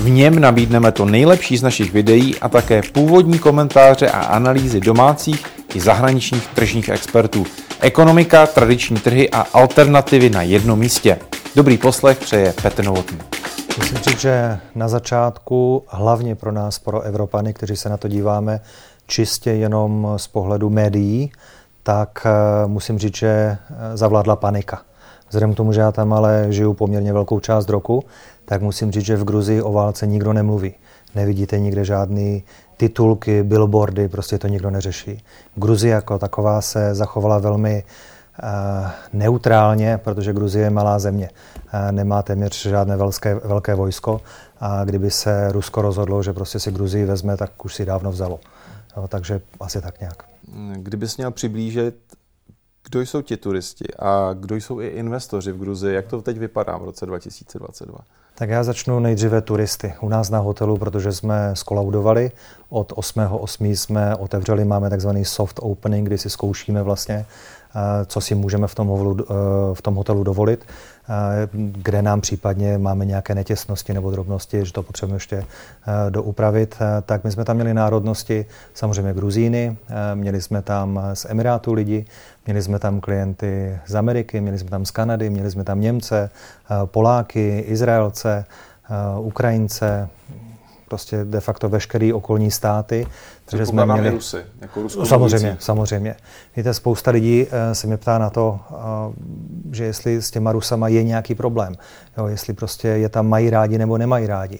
V něm nabídneme to nejlepší z našich videí a také původní komentáře a analýzy domácích i zahraničních tržních expertů. Ekonomika, tradiční trhy a alternativy na jednom místě. Dobrý poslech přeje Petr Novotný. Musím říct, že na začátku, hlavně pro nás, pro Evropany, kteří se na to díváme čistě jenom z pohledu médií, tak eh, musím říct, že eh, zavládla panika. Vzhledem k tomu, že já tam ale žiju poměrně velkou část roku, tak musím říct, že v Gruzii o válce nikdo nemluví. Nevidíte nikde žádný titulky, billboardy, prostě to nikdo neřeší. Gruzie jako taková se zachovala velmi uh, neutrálně, protože Gruzie je malá země. Uh, nemá téměř žádné velké, velké vojsko a kdyby se Rusko rozhodlo, že prostě si Gruzii vezme, tak už si dávno vzalo. Takže asi tak nějak. Kdybys měl přiblížit kdo jsou ti turisti a kdo jsou i investoři v Gruzii? Jak to teď vypadá v roce 2022? Tak já začnu nejdříve turisty. U nás na hotelu, protože jsme skolaudovali, od 8.8. jsme otevřeli, máme takzvaný soft opening, kdy si zkoušíme vlastně, eh, co si můžeme v tom, eh, v tom hotelu dovolit, kde nám případně máme nějaké netěsnosti nebo drobnosti, že to potřebujeme ještě doupravit. Tak my jsme tam měli národnosti, samozřejmě Gruzíny, měli jsme tam z Emirátu lidi, Měli jsme tam klienty z Ameriky, měli jsme tam z Kanady, měli jsme tam Němce, eh, Poláky, Izraelce, eh, Ukrajince, prostě de facto veškerý okolní státy. Takže jsme měli Rusy, jako no, Samozřejmě, samozřejmě. Víte, spousta lidí eh, se mě ptá na to, že jestli s těma Rusama je nějaký problém. Jo, jestli prostě je tam mají rádi nebo nemají rádi.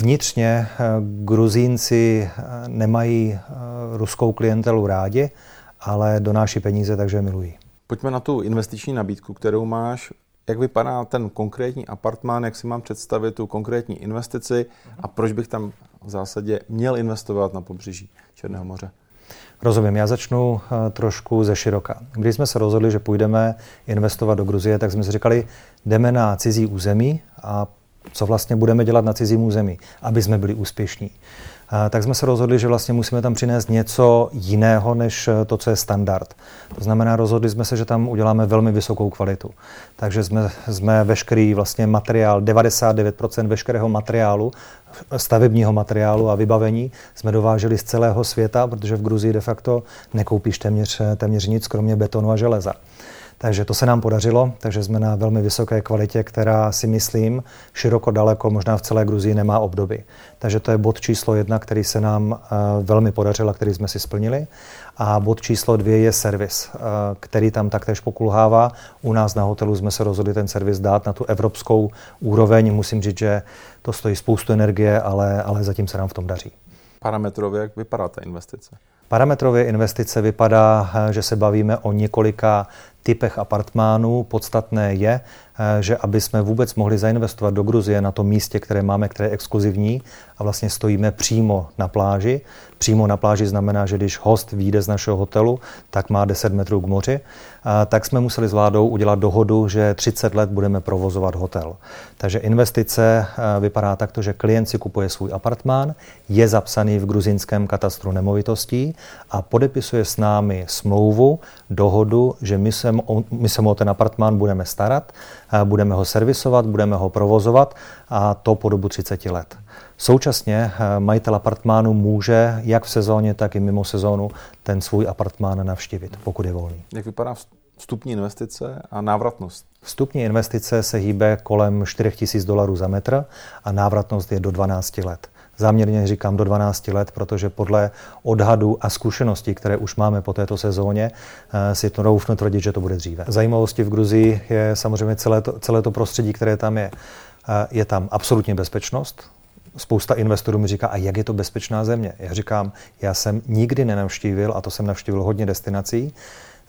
Vnitřně Gruzínci nemají ruskou klientelu rádi, ale donáší peníze, takže milují. Pojďme na tu investiční nabídku, kterou máš. Jak vypadá ten konkrétní apartmán, jak si mám představit tu konkrétní investici a proč bych tam v zásadě měl investovat na pobřeží Černého moře? Rozumím, já začnu eh, trošku ze široka. Když jsme se rozhodli, že půjdeme investovat do Gruzie, tak jsme si říkali, jdeme na cizí území a co vlastně budeme dělat na cizím území, aby jsme byli úspěšní tak jsme se rozhodli, že vlastně musíme tam přinést něco jiného, než to, co je standard. To znamená, rozhodli jsme se, že tam uděláme velmi vysokou kvalitu. Takže jsme, jsme veškerý vlastně materiál, 99% veškerého materiálu, stavebního materiálu a vybavení jsme dováželi z celého světa, protože v Gruzii de facto nekoupíš téměř, téměř nic, kromě betonu a železa. Takže to se nám podařilo, takže jsme na velmi vysoké kvalitě, která si myslím široko daleko, možná v celé Gruzii nemá obdoby. Takže to je bod číslo jedna, který se nám eh, velmi podařil a který jsme si splnili. A bod číslo dvě je servis, eh, který tam taktéž pokulhává. U nás na hotelu jsme se rozhodli ten servis dát na tu evropskou úroveň. Musím říct, že to stojí spoustu energie, ale, ale zatím se nám v tom daří. Parametrově, jak vypadá ta investice? Parametrově investice vypadá, eh, že se bavíme o několika typech apartmánů. Podstatné je, eh, že aby jsme vůbec mohli zainvestovat do Gruzie na tom místě, které máme, které je exkluzivní a vlastně stojíme přímo na pláži. Přímo na pláži znamená, že když host vyjde z našeho hotelu, tak má 10 metrů k moři, tak jsme museli s vládou udělat dohodu, že 30 let budeme provozovat hotel. Takže investice eh, vypadá takto, že klient si kupuje svůj apartmán, je zapsaný v gruzinském katastru nemovitostí a podepisuje s námi smlouvu, dohodu, že my se, my se o ten apartmán budeme starat, budeme ho servisovat, budeme ho provozovat a to po dobu 30 let. Současně eh, majitel apartmánu může jak v sezóně, tak i mimo sezónu ten svůj apartmán navštívit, pokud je volný. Jak vypadá vstupní investice a návratnost? Vstupní investice se hýbe kolem 4 000 dolarů za metr a návratnost je do 12 let. Záměrně říkám do 12 let, protože podle odhadu a zkušeností, které už máme po této sezóně, eh, si to doufnu tvrdit, že to bude dříve. Zajímavostí v Gruzii je samozřejmě celé to, celé to prostředí, které tam je. Eh, je tam absolutně bezpečnost, spousta investorů mi říká, a jak je to bezpečná země? Já říkám, já jsem nikdy nenavštívil, a to jsem navštívil hodně destinací,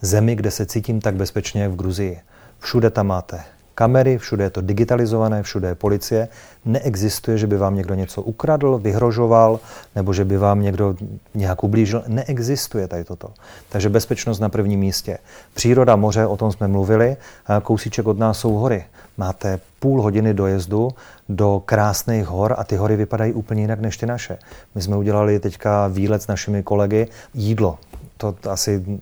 zemi, kde se cítím tak bezpečně jak v Gruzii. Všude tam máte kamery, všude je to digitalizované, všude je policie. Neexistuje, že by vám někdo něco ukradl, vyhrožoval, nebo že by vám někdo nějak ublížil. Neexistuje tady toto. Takže bezpečnost na prvním místě. Příroda, moře, o tom jsme mluvili. Kousíček od nás jsou hory. Máte půl hodiny dojezdu do krásných hor a ty hory vypadají úplně jinak než ty naše. My jsme udělali teďka výlet s našimi kolegy. Jídlo. To asi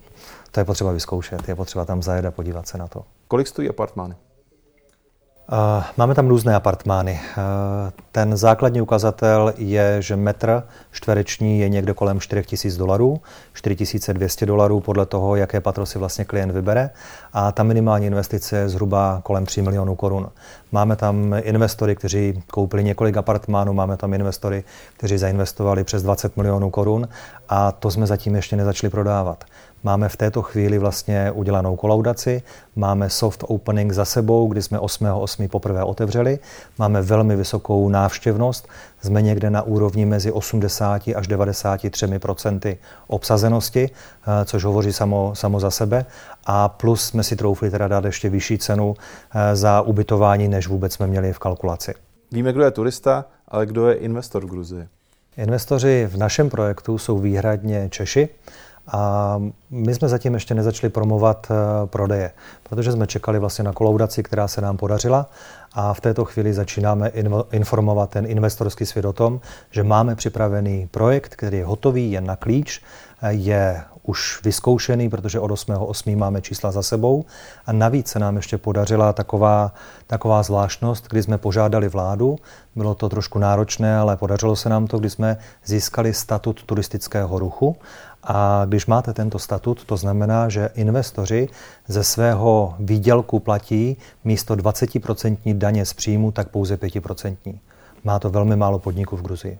to je potřeba vyzkoušet, je potřeba tam zajet a podívat se na to. Kolik stojí apartmány? Máme tam různé apartmány. Ten základní ukazatel je, že metr čtvereční je někde kolem 4000 dolarů, 4200 dolarů podle toho, jaké patro si vlastně klient vybere a ta minimální investice je zhruba kolem 3 milionů korun. Máme tam investory, kteří koupili několik apartmánů, máme tam investory, kteří zainvestovali přes 20 milionů korun a to jsme zatím ještě nezačali prodávat. Máme v této chvíli vlastně udělanou kolaudaci, máme soft opening za sebou, kdy jsme 8.8. poprvé otevřeli, máme velmi vysokou návštěvnost, jsme někde na úrovni mezi 80 až 93 procenty obsazenosti, eh, což hovoří samo, samo za sebe. A plus jsme si troufli teda dát ještě vyšší cenu eh, za ubytování, než vůbec jsme měli v kalkulaci. Víme, kdo je turista, ale kdo je investor v Gruzii? Investoři v našem projektu jsou výhradně Češi. A my jsme zatím ještě nezačali promovat eh, prodeje, protože jsme čekali vlastně na kolaudaci, která se nám podařila. A v této chvíli začínáme informovat ten investorský svět o tom, že máme připravený projekt, který je hotový, je na klíč, je už vyzkoušený, protože od 8.8. máme čísla za sebou. A navíc se nám ještě podařila taková, taková zvláštnost, kdy jsme požádali vládu. Bylo to trošku náročné, ale podařilo se nám to, kdy jsme získali statut turistického ruchu. A když máte tento statut, to znamená, že investoři ze svého výdělku platí místo 20% daně z příjmu, tak pouze 5%. Má to velmi málo podniků v Gruzii.